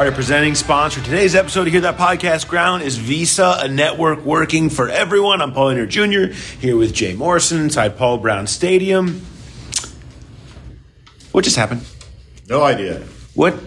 All right, presenting sponsor today's episode of Hear That Podcast Ground is Visa, a network working for everyone. I'm Paul Dehner Jr. here with Jay Morrison inside Paul Brown Stadium. What just happened? No idea. What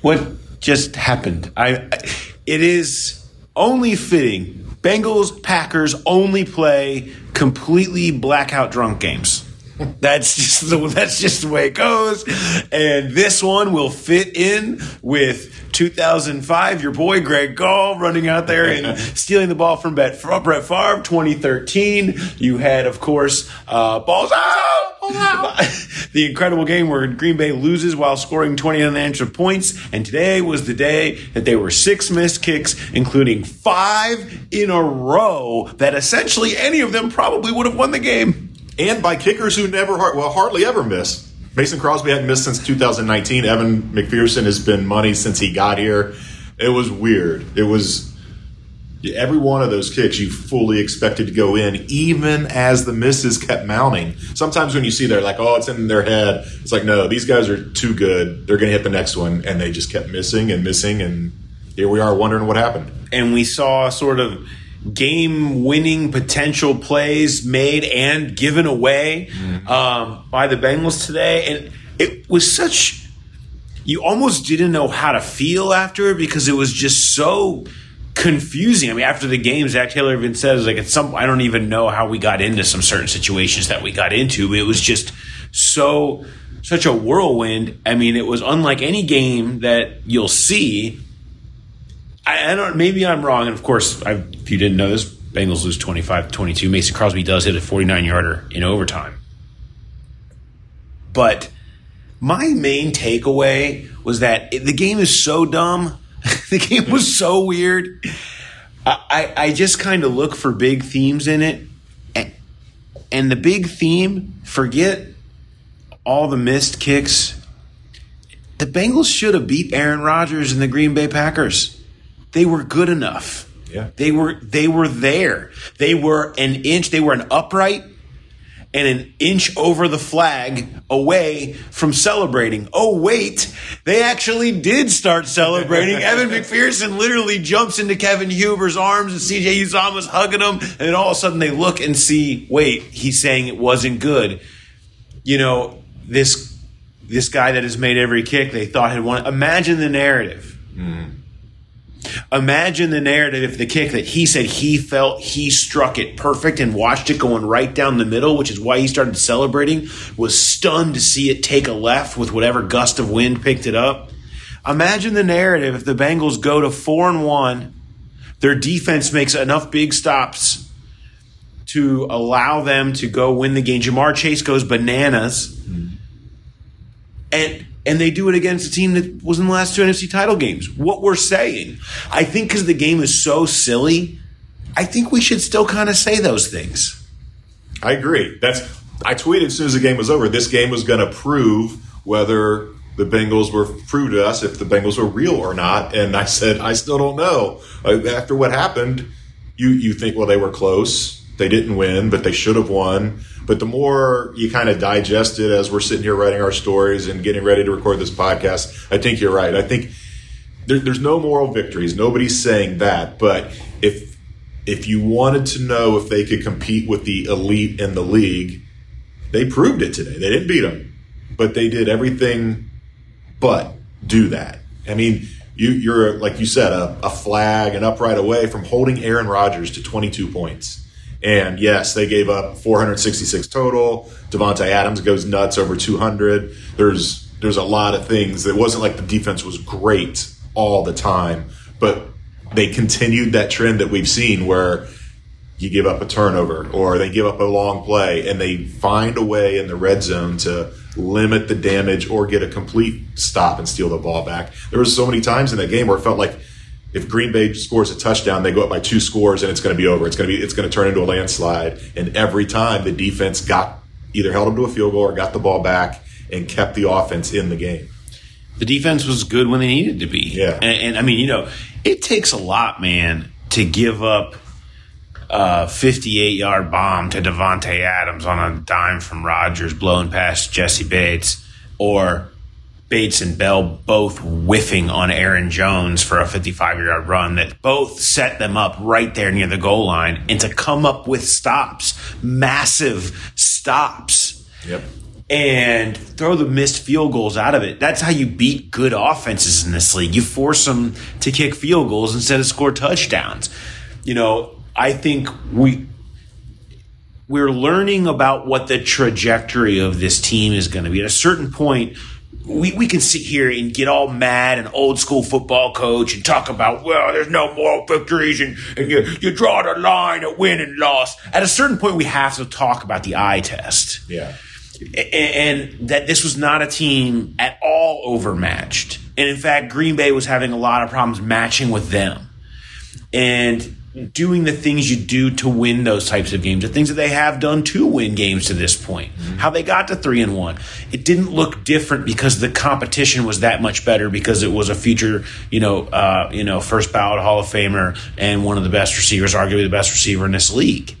what just happened? I, I it is only fitting. Bengals Packers only play completely blackout drunk games. That's just the that's just the way it goes. And this one will fit in with 2005. Your boy Greg Gall running out there and stealing the ball from Brett Brett Favre. 2013. You had, of course, uh, balls out. balls the incredible game where Green Bay loses while scoring 20 unanswered points. And today was the day that they were six missed kicks, including five in a row. That essentially any of them probably would have won the game. And by kickers who never, well, hardly ever miss. Mason Crosby hadn't missed since 2019. Evan McPherson has been money since he got here. It was weird. It was every one of those kicks you fully expected to go in, even as the misses kept mounting. Sometimes when you see they're like, oh, it's in their head. It's like, no, these guys are too good. They're going to hit the next one, and they just kept missing and missing, and here we are wondering what happened. and we saw sort of game winning potential plays made and given away um, by the Bengals today. And it was such, you almost didn't know how to feel after it because it was just so confusing. I mean, after the game, Zac Taylor even says, like, at some, I don't even know how we got into some certain situations that we got into. It was just so, such a whirlwind. I mean, it was unlike any game that you'll see. I, I don't. Maybe I'm wrong. And of course, I, if you didn't know this, Bengals lose 25-22. Mason Crosby does hit a 49 yarder in overtime. But my main takeaway was that it- the game is so dumb. the game was so weird. I, I, I just kind of look for big themes in it. And, and the big theme, forget all the missed kicks. The Bengals should have beat Aaron Rodgers and the Green Bay Packers. They were good enough. Yeah. They were they were there. They were an inch, they were an upright and an inch over the flag away from celebrating. Oh, wait, they actually did start celebrating. Evan McPherson literally jumps into Kevin Huber's arms and CJ Uzomah's hugging him. And all of a sudden they look and see, wait, he's saying it wasn't good. You know, this, this guy that has made every kick they thought had won. Imagine the narrative. Mm-hmm. Imagine the narrative if the kick that he said he felt he struck it perfect and watched it going right down the middle, which is why he started celebrating, was stunned to see it take a left with whatever gust of wind picked it up. Imagine the narrative if the Bengals go to four and one, their defense makes enough big stops to allow them to go win the game. Ja'Marr Chase goes bananas. Mm-hmm. And and they do it against a team that was in the last two NFC title games. What we're saying, I think, because the game is so silly, I think we should still kind of say those things. I agree. That's I tweeted as soon as the game was over. This game was going to prove whether the Bengals were prove to us if the Bengals were real or not. And I said I still don't know. Uh, After what happened, you you think well they were close. They didn't win, but they should have won. But the more you kind of digest it as we're sitting here writing our stories and getting ready to record this podcast, I think you're right. I think there, there's no moral victories. Nobody's saying that. But if if you wanted to know if they could compete with the elite in the league, they proved it today. They didn't beat them, but they did everything but do that. I mean, you, you're like you said, a, a flag and upright away from holding Aaron Rodgers to 22 points. And yes, they gave up 466 total. Davante Adams goes nuts over 200. There's there's a lot of things. It wasn't like the defense was great all the time, but they continued that trend that we've seen where you give up a turnover or they give up a long play and they find a way in the red zone to limit the damage or get a complete stop and steal the ball back. There was so many times in that game where it felt like if Green Bay scores a touchdown, they go up by two scores and it's going to be over. It's going to be it's going to turn into a landslide. And every time the defense got either held them to a field goal or got the ball back and kept the offense in the game. The defense was good when they needed to be. Yeah. And, and I mean, you know, it takes a lot, man, to give up a 58 yard bomb to Davante Adams on a dime from Rodgers blowing past Jessie Bates or Bates and Bell both whiffing on Aaron Jones for a 55 yard run that both set them up right there near the goal line and to come up with stops, massive stops Yep. and throw the missed field goals out of it. That's how you beat good offenses in this league. You force them to kick field goals instead of score touchdowns. You know, I think we we're learning about what the trajectory of this team is going to be. At a certain point, we, we can sit here and get all mad and old school football coach and talk about, well, there's no moral victories and, and you, you draw the line at win and loss. At a certain point, we have to talk about the eye test Yeah. and that this was not a team at all overmatched. And in fact, Green Bay was having a lot of problems matching with them and doing the things you do to win those types of games, the things that they have done to win games to this point, how they got to three and one. It didn't look different because the competition was that much better because it was a future, you know, uh, you know, first ballot Hall of Famer and one of the best receivers, arguably the best receiver in this league.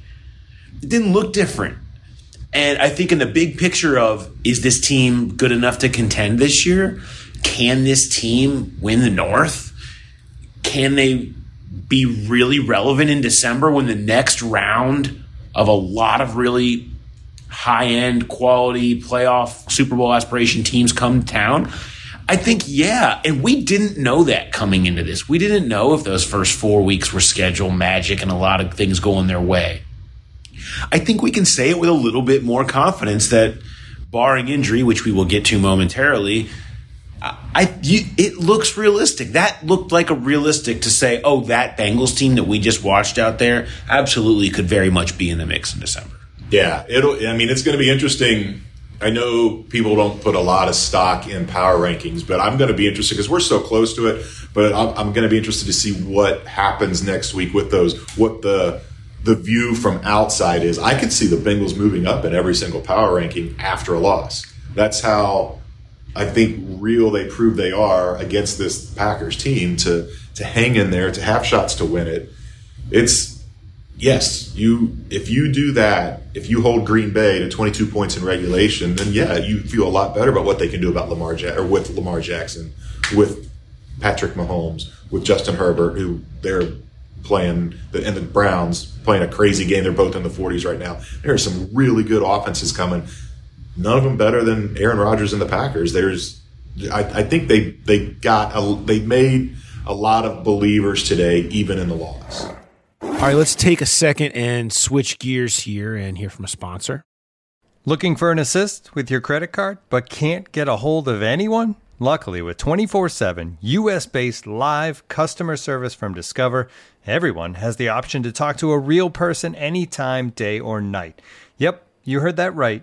It didn't look different. And I think in the big picture of is this team good enough to contend this year? Can this team win the North? Can they be really relevant in December when the next round of a lot of really high end quality playoff Super Bowl aspiration teams come to town? I think, yeah. And we didn't know that coming into this. We didn't know if those first four weeks were schedule magic and a lot of things going their way. I think we can say it with a little bit more confidence that, barring injury, which we will get to momentarily, I you, it looks realistic. That looked like a realistic to say, oh, that Bengals team that we just watched out there absolutely could very much be in the mix in December. Yeah, it'll. I mean, it's going to be interesting. I know people don't put a lot of stock in power rankings, but I'm going to be interested because we're so close to it. But I'm, I'm going to be interested to see what happens next week with those. What the the view from outside is. I could see the Bengals moving up in every single power ranking after a loss. That's how I think real they prove they are against this Packers team to to hang in there, to have shots to win it. It's yes, you if you do that, if you hold Green Bay to 22 points in regulation, then yeah, you feel a lot better about what they can do about Lamar ja- or with Lamar Jackson, with Patrick Mahomes, with Justin Herbert, who they're playing the, and the Browns playing a crazy game. They're both in the 40s right now. There are some really good offenses coming. None of them better than Aaron Rodgers and the Packers. There's, I, I think they they got a, they made a lot of believers today, even in the loss. All right, let's take a second and switch gears here and hear from a sponsor. Looking for an assist with your credit card but can't get a hold of anyone? Luckily, with 24 7 US based live customer service from Discover, everyone has the option to talk to a real person anytime, day or night. Yep, you heard that right.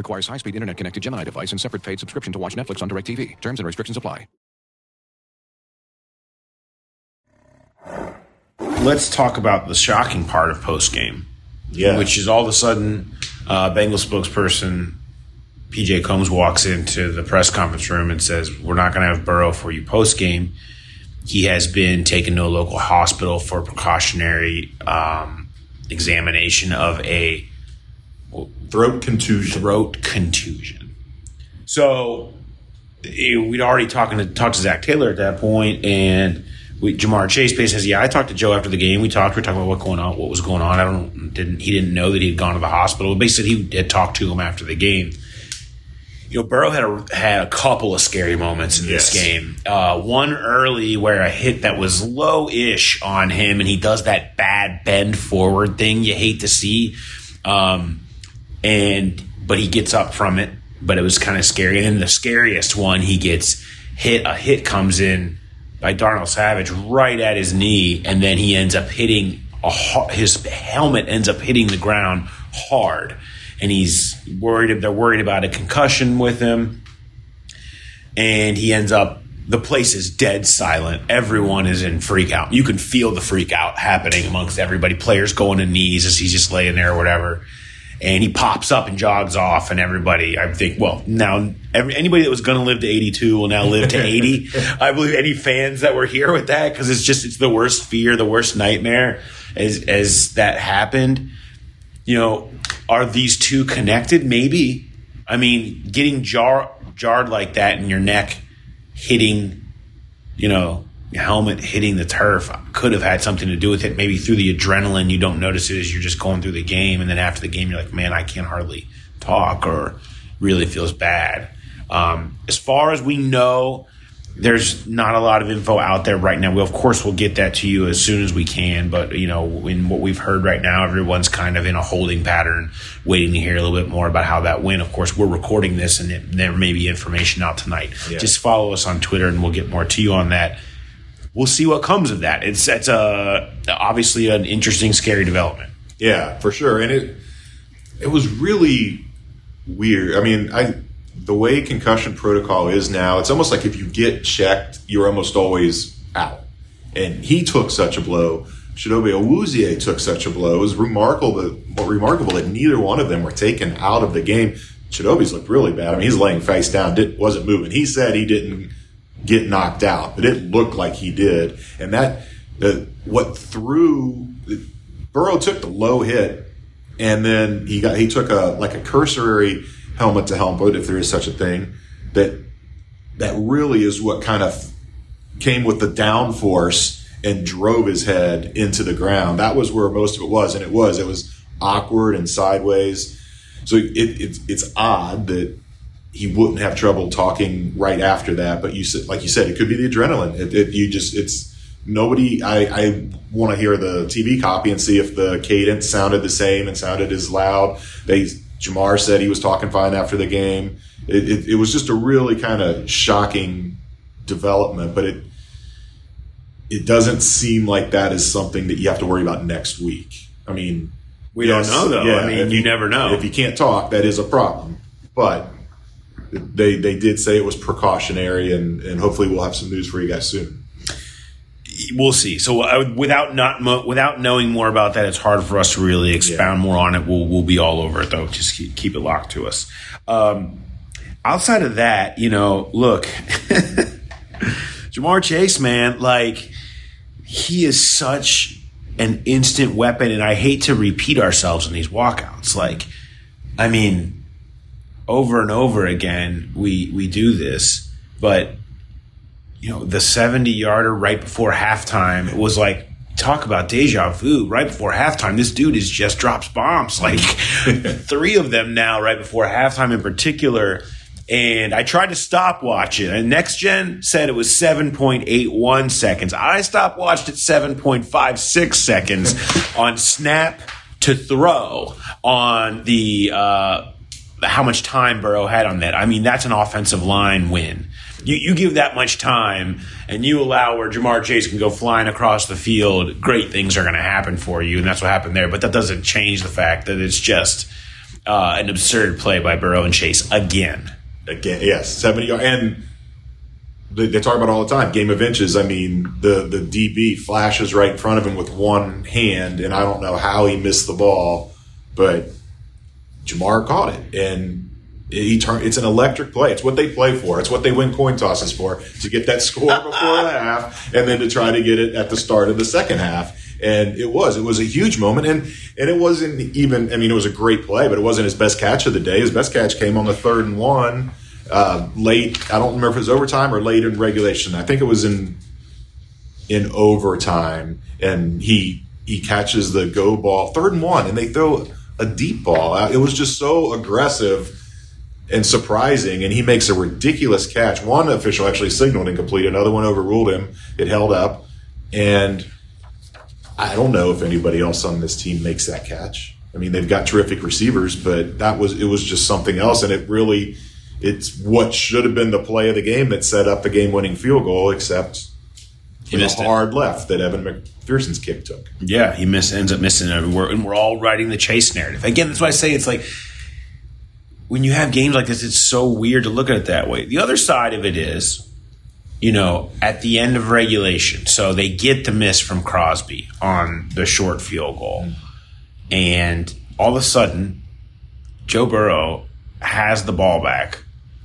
Requires high speed internet connected Gemini device and separate paid subscription to watch Netflix on DirecTV. Terms and restrictions apply. Let's talk about the shocking part of post game. Yeah. Which is all of a sudden, uh, Bengals spokesperson PJ Combs walks into the press conference room and says, We're not going to have Burrow for you post game. He has been taken to a local hospital for precautionary um, examination of a Throat contusion. throat contusion. So eh, we'd already talking to talked to Zac Taylor at that point, and we, Ja'Marr Chase basically says, "Yeah, I talked to Joe after the game. We talked. We were talking about what going on, what was going on. I don't didn't he didn't know that he had gone to the hospital. Basically, he had talked to him after the game." You know, Burrow had a, had a couple of scary moments in this Yes. game. Uh, one early where a hit that was low-ish on him, and he does that bad bend forward thing you hate to see. Um, and but he gets up from it. But it was kind of scary. And then the scariest one, he gets hit. A hit comes in by Darnell Savage right at his knee, and then he ends up hitting a his helmet ends up hitting the ground hard, and he's worried. They're worried about a concussion with him, and he ends up. The place is dead silent. Everyone is in freak out. You can feel the freak out happening amongst everybody. Players going to knees as he's just laying there or whatever and he pops up and jogs off, and everybody, I think, well, now every, anybody that was going to live to 82 will now live to 80. I believe any fans that were here with that, because it's just, it's the worst fear, the worst nightmare as, as that happened. You know, are these two connected? Maybe. I mean, getting jar, jarred like that in your neck, hitting, you know, helmet hitting the turf could have had something to do with it. Maybe through the adrenaline, you don't notice it as you're just going through the game, and then after the game, you're like, "Man, I can't hardly talk," or really feels bad. Um, as far as we know, there's not a lot of info out there right now. We, of course, we'll get that to you as soon as we can. But you know, in what we've heard right now, everyone's kind of in a holding pattern, waiting to hear a little bit more about how that went. Of course, we're recording this, and it, there may be information out tonight. Just follow us on Twitter, and we'll get more to you on that we'll see what comes of that. It's it's a obviously an interesting, scary development. Yeah, for sure. And it it was really weird. I mean, I the way concussion protocol is now, it's almost like if you get checked, you're almost always out. And he took such a blow. Chidobe Awuzie took such a blow. It was remarkable remarkable that neither one of them were taken out of the game. Chidobe's looked really bad. I mean, he's laying face down, Didn't wasn't moving. He said he didn't get knocked out, but it looked like he did. And that, the, what threw, Burrow took the low hit and then he got, he took a, like a cursory helmet to helmet, if there is such a thing, that, that really is what kind of came with the downforce and drove his head into the ground. That was where most of it was. And it was, it was awkward and sideways. So it, it's, it's odd that he wouldn't have trouble talking right after that. But you said, like you said, it could be the adrenaline. It, it, you just, it's nobody. I, I want to hear the TV copy and see if the cadence sounded the same and sounded as loud. They Ja'Marr said he was talking fine after the game. It, it, it was just a really kind of shocking development, but it it doesn't seem like that is something that you have to worry about next week. I mean, We don't know, though. I mean, if you never know. If you can't talk, that is a problem. But they they did say it was precautionary, and and hopefully we'll have some news for you guys soon. We'll see. So would, without not mo- without knowing more about that, it's hard for us to really expound more on it. We'll we'll be all over it though. Just keep, keep it locked to us. Um, outside of that, you know, look, Ja'Marr Chase, man, like he is such an instant weapon, and I hate to repeat ourselves in these walkouts. Like, I mean, over and over again, we we do this, but you know, the 70 yarder right before halftime It was like, talk about deja vu. Right before halftime, this dude is just drops bombs. Like three of them now, right before halftime in particular. And I tried to stop watch it, and Next Gen said it was 7.81 seconds. I stopped watched at 7.56 seconds on snap to throw on the uh, how much time Burrow had on that. I mean, that's an offensive line win. You, you give that much time and you allow where Ja'Marr Chase can go flying across the field, great things are going to happen for you. And that's what happened there. But that doesn't change the fact that it's just uh, an absurd play by Burrow and Chase again. Again, yes, 70 yards. And they, they talk about all the time game of inches. I mean, the, the DB flashes right in front of him with one hand, and I don't know how he missed the ball, but Ja'Marr caught it. And he turned, it's an electric play. It's what they play for. It's what they win coin tosses for to get that score before the half and then to try to get it at the start of the second half. And it was, it was a huge moment. And, and it wasn't even, I mean, it was a great play, but it wasn't his best catch of the day. His best catch came on the third and one, uh, late. I don't remember if it was overtime or late in regulation. I think it was in, in overtime and he, he catches the go ball third and one and they throw a deep ball. Uh, it was just so aggressive and surprising, and he makes a ridiculous catch. One official actually signaled incomplete, another one overruled him. It held up, and I don't know if anybody else on this team makes that catch. I mean, they've got terrific receivers, but that was it was just something else, and it really it's what should have been the play of the game that set up the game-winning field goal, except The missed it. hard left that Evan McPherson's kick took. Yeah, he miss, ends up missing it. We're, and we're all writing the chase narrative. Again, that's why I say it's like when you have games like this, it's so weird to look at it that way. The other side of it is, you know, at the end of regulation, so they get the miss from Crosby on the short field goal. And all of a sudden, Joe Burrow has the ball back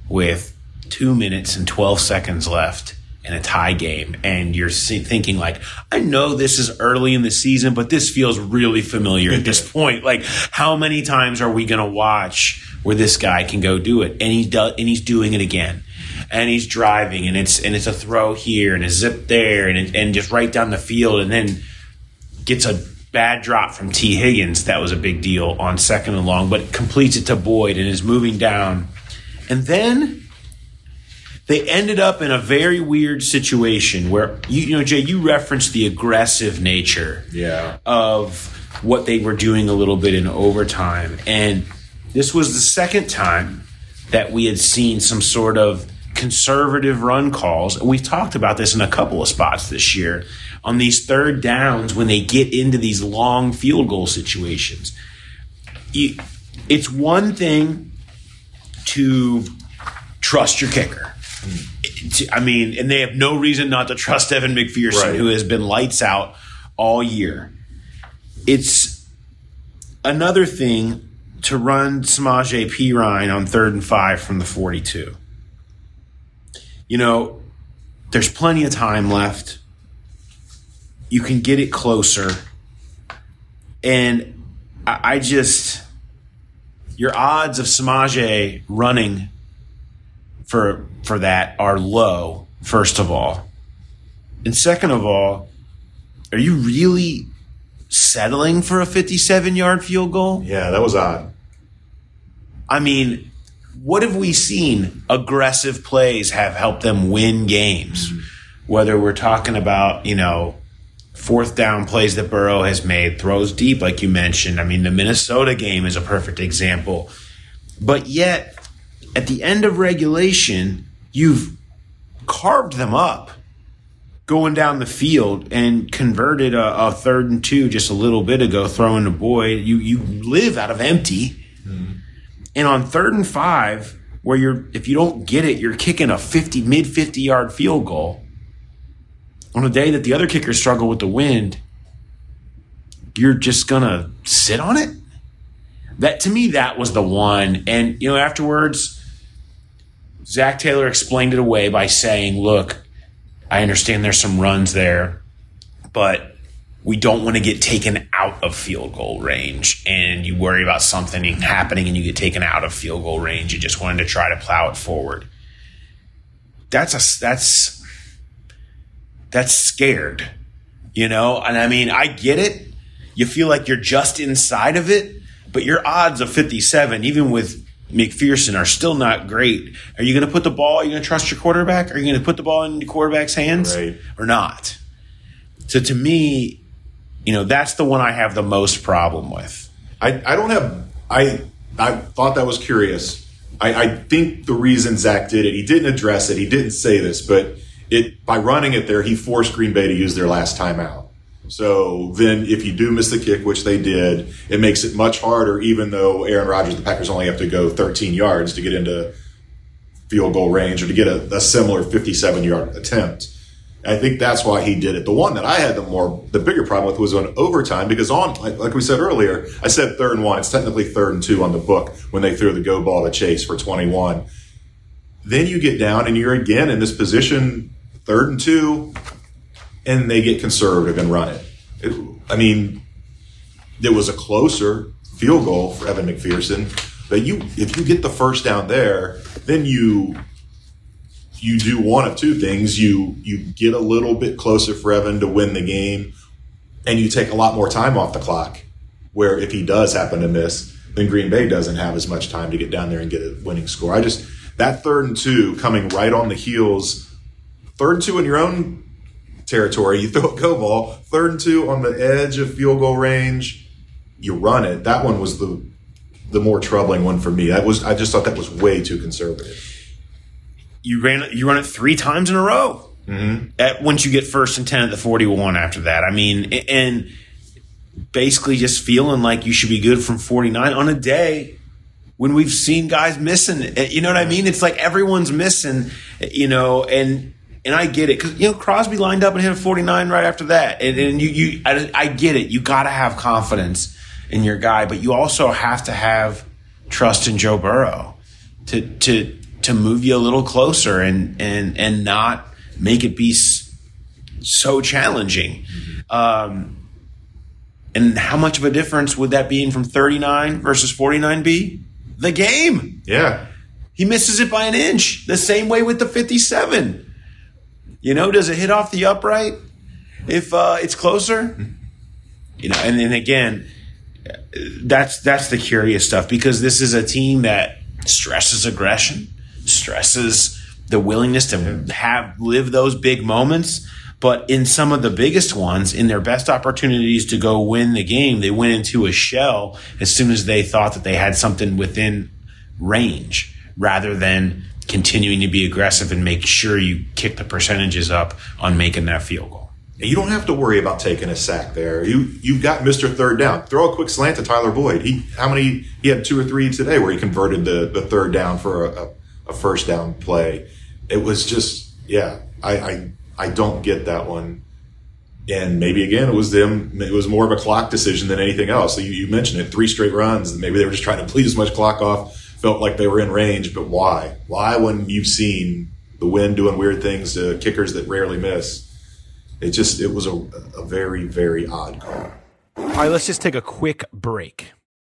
with two minutes and 12 seconds left in a tie game. And you're thinking, like, I know this is early in the season, but this feels really familiar at this point. Like, how many times are we going to watch where this guy can go do it? And, he does, and he's doing it again. And he's driving, and it's and it's a throw here and a zip there, and it- and just right down the field, and then gets a bad drop from Tee Higgins. That was a big deal on second and long, but completes it to Boyd and is moving down. And then they ended up in a very weird situation where you, you know, Jay, you referenced the aggressive nature Yeah. of what they were doing a little bit in overtime. And this was the second time that we had seen some sort of conservative run calls. And we've talked about this in a couple of spots this year on these third downs when they get into these long field goal situations. You, it's one thing to trust your kicker. I mean, and they have no reason not to trust Evan McPherson, Right. who has been lights out all year. It's another thing to run Samaje Perine on third and five from the 42. You know, there's plenty of time left. You can get it closer. And I, I just, your odds of Samaje running for for that are low. First of all, and second of all, are you really settling for a 57 yard field goal? Yeah, that was odd. I mean, what have we seen? Aggressive plays have helped them win games. Whether we're talking about, you know, fourth down plays that Burrow has made, throws deep, like you mentioned. I mean, the Minnesota game is a perfect example. But yet, at the end of regulation, you've carved them up going down the field and converted a, a third and two just a little bit ago, throwing to Boyd. You you live out of empty. Mm-hmm. And on third and five, where you're if you don't get it, you're kicking a 50 mid 50 yard field goal. On a day that the other kickers struggle with the wind, you're just gonna sit on it? That to me, that was the one. And you know, afterwards, Zac Taylor explained it away by saying, look, I understand there's some runs there, but we don't want to get taken out of field goal range and you worry about something happening and you get taken out of field goal range. You just wanted to try to plow it forward. That's a that's that's scared, you know? And I mean, I get it. You feel like you're just inside of it, but your odds of 57, even with McPherson, are still not great. Are you going to put the ball, are you going to trust your quarterback? Are you going to put the ball in the quarterback's hands Right. or not? So to me, you know, that's the one I have the most problem with. I, I don't have I I thought that was curious. I, I think the reason Zac did it, he didn't address it, he didn't say this, but it by running it there, he forced Green Bay to use their last timeout. So then if you do miss the kick, which they did, it makes it much harder, even though Aaron Rodgers, the Packers only have to go 13 yards to get into field goal range or to get a, a similar 57 yard attempt. I think that's why he did it. The one that I had the more the bigger problem with was on overtime because on like, like we said earlier, I said third and one. It's technically third and two on the book when they threw the go ball to Chase for 21. Then you get down and you're again in this position, third and two, and they get conservative and run it. it I mean, it was a closer field goal for Evan McPherson, but you if you get the first down there, then you you do one of two things. You you get a little bit closer for Evan to win the game, and you take a lot more time off the clock. Where if he does happen to miss, then Green Bay doesn't have as much time to get down there and get a winning score. I just that third and two coming right on the heels, third and two in your own territory, you throw a go ball, third and two on the edge of field goal range, you run it. That one was the the more troubling one for me. I was I just thought that was way too conservative. You ran you run it three times in a row. Mm-hmm. At once you get first and ten at the forty one. After that, I mean, and basically just feeling like you should be good from forty nine on a day when we've seen guys missing. You know what I mean? It's like everyone's missing. You know, and and I get it because you know Crosby lined up and hit a forty nine right after that, and, and you you I, I get it. You got to have confidence in your guy, but you also have to have trust in Joe Burrow to to to move you a little closer and and and not make it be so challenging. Um, and how much of a difference would that being from 39 versus 49 be? The game. Yeah. He misses it by an inch. The same way with the 57. You know, does it hit off the upright if uh, it's closer? You know, and then again, that's that's the curious stuff because this is a team that stresses aggression, stresses the willingness to have live those big moments. But in some of the biggest ones, in their best opportunities to go win the game, they went into a shell as soon as they thought that they had something within range rather than continuing to be aggressive and make sure you kick the percentages up on making that field goal. You don't have to worry about taking a sack there. You you've got Mr. Third Down. Throw a quick slant to Tyler Boyd. He how many he had two or three today where he converted the, the third down for a, a, first down play. It was just yeah, I, I I don't get that one. And maybe again it was them it was more of a clock decision than anything else. So you, you mentioned it, three straight runs. Maybe they were just trying to bleed as much clock off, felt like they were in range, but why? Why when you've seen the wind doing weird things to kickers that rarely miss? It just it was a, a very very odd call. All right, let's just take a quick break.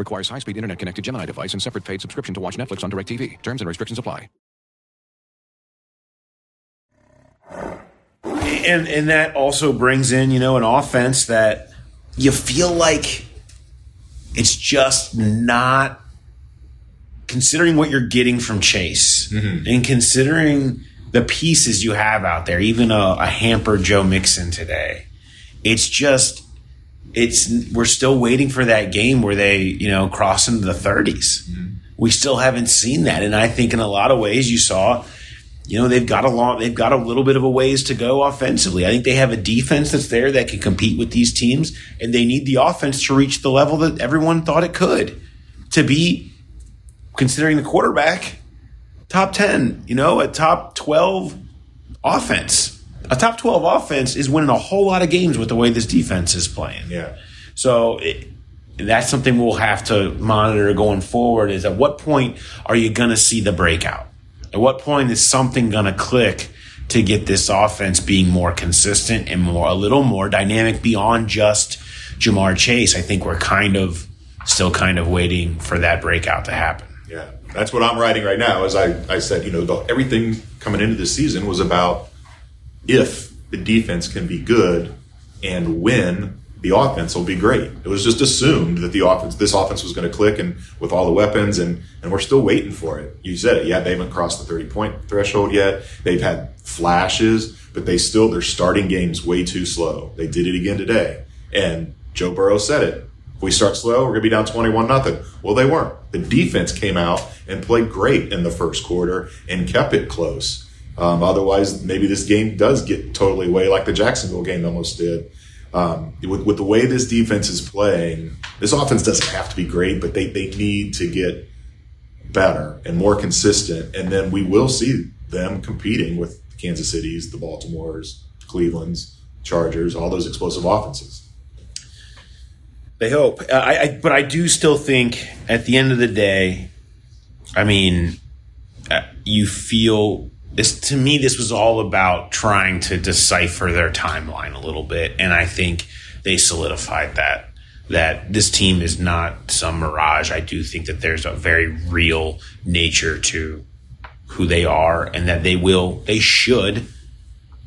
Requires high-speed internet-connected Gemini device and separate paid subscription to watch Netflix on DirecTV. Terms and restrictions apply. and and that also brings in you know an offense that you feel like it's just not considering what you're getting from Chase mm-hmm. and considering the pieces you have out there, even a, a hampered Joe Mixon today. It's just it's we're still waiting for that game where they you know cross into the 30s. Mm-hmm. We still haven't seen that, and I think in a lot of ways you saw you know they've got a long they've got a little bit of a ways to go offensively. I think they have a defense that's there that can compete with these teams, and they need the offense to reach the level that everyone thought it could to be considering the quarterback top 10, you know, a top 12 offense. A top 12 offense is winning a whole lot of games with the way this defense is playing. Yeah. So it, that's something we'll have to monitor going forward. Is at what point are you going to see the breakout? At what point is something going to click to get this offense being more consistent and more a little more dynamic beyond just Ja'Marr Chase? I think we're kind of still kind of waiting for that breakout to happen. Yeah, that's what I'm writing right now. As I, I said, you know, the, everything coming into this season was about if the defense can be good and win, the offense will be great. It was just assumed that the offense, this offense was going to click and with all the weapons and, and we're still waiting for it. You said it. Yeah, they haven't crossed the 30 point threshold yet. They've had flashes, but they still, they're starting games way too slow. They did it again today. And Joe Burrow said it. If we start slow, we're going to be down 21 nothing. Well, they weren't. The defense came out and played great in the first quarter and kept it close. Um, otherwise, maybe this game does get totally away like the Jacksonville game almost did. Um, with, with the way this defense is playing, this offense doesn't have to be great, but they, they need to get better and more consistent. And then we will see them competing with Kansas City's, the Baltimore's, Cleveland's, Chargers, all those explosive offenses. They hope. I, I, but I do still think at the end of the day, I mean, uh, you feel this to me. This was all about trying to decipher their timeline a little bit, and I think they solidified that. That this team is not some mirage. I do think that there's a very real nature to who they are, and that they will, they should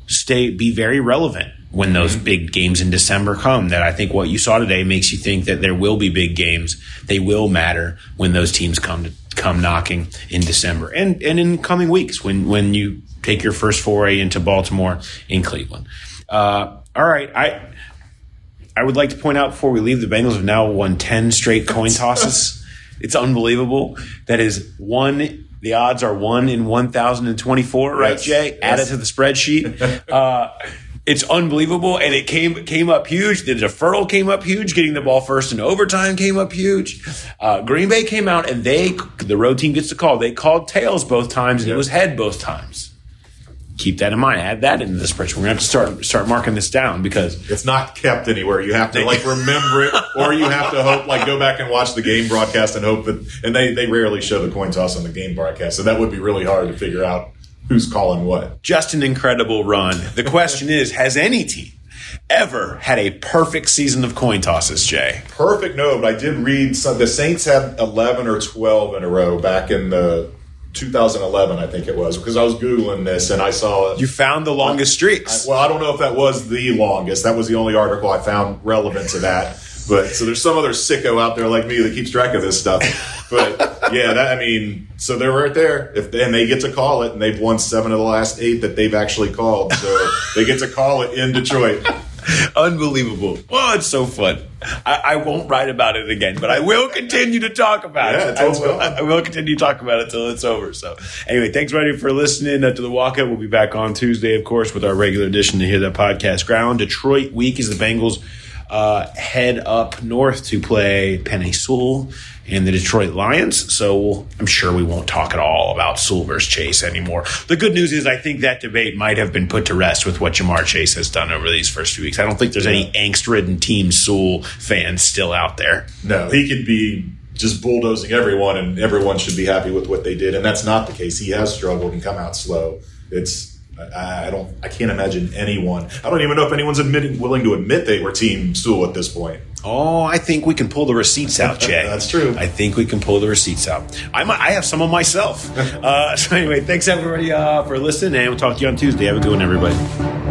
stay be very relevant when those mm-hmm. big games in December come. That I think what you saw today makes you think that there will be big games. They will matter when those teams come to come knocking in December and and in coming weeks when when you take your first foray into Baltimore in Cleveland. Uh, all right, I I would like to point out before we leave, the Bengals have now won ten straight coin tosses. It's unbelievable. That is one. The odds are one in one thousand and twenty-four, right, Yes. Jay? Add it to the spreadsheet. Uh, it's unbelievable, and it came came up huge. The deferral came up huge. Getting the ball first in overtime came up huge. Uh, Green Bay came out, and they the road team gets the call. They called tails both times, and it was head both times. Keep that in mind. Add that into the spreadsheet. We're gonna have to start start marking this down because It's not kept anywhere. You have to like remember it, or you have to hope, like go back and watch the game broadcast and hope that. And they they rarely show the coin toss on the game broadcast, so that would be really hard to figure out who's calling what. just an incredible run. The question is, has any team ever had a perfect season of coin tosses, Jay? Perfect. No, but I did read some. The Saints had eleven or twelve in a row back in the 2011, I think it was, because I was googling this and I saw it. You found the longest streaks. Well, I don't know if that was the longest. That was the only article I found relevant to that. But so there's some other sicko out there like me that keeps track of this stuff. But yeah, that I mean, so they're right there. If and they get to call it, and they've won seven of the last eight that they've actually called, so they get to call it in Detroit. Unbelievable. Well, it's so fun. I, I won't write about it again, but I will continue to talk about Yeah, it. I will. I will continue to talk about it till it's over. So, anyway, thanks, everybody, for listening uh, to the walkout. We'll be back on Tuesday, of course, with our regular edition to hear that podcast. Ground Detroit week is the Bengals uh, head up north to play Penei Sewell and the Detroit Lions. So I'm sure we won't talk at all about Sewell versus Chase anymore. The good news is I think that debate might have been put to rest with what Ja'Marr Chase has done over these first few weeks. I don't think there's any angst-ridden Team Sewell fans still out there. No, he could be just bulldozing everyone, and everyone should be happy with what they did. And that's not the case. He has struggled and come out slow. It's I, I don't I can't imagine anyone. I don't even know if anyone's admitting willing to admit they were Team Stool at this point. Oh, I think we can pull the receipts out, Jay. That's true. I think we can pull the receipts out. I might, I have some of myself. uh, so anyway, thanks everybody uh, for listening, and we'll talk to you on Tuesday. Have a good one, everybody.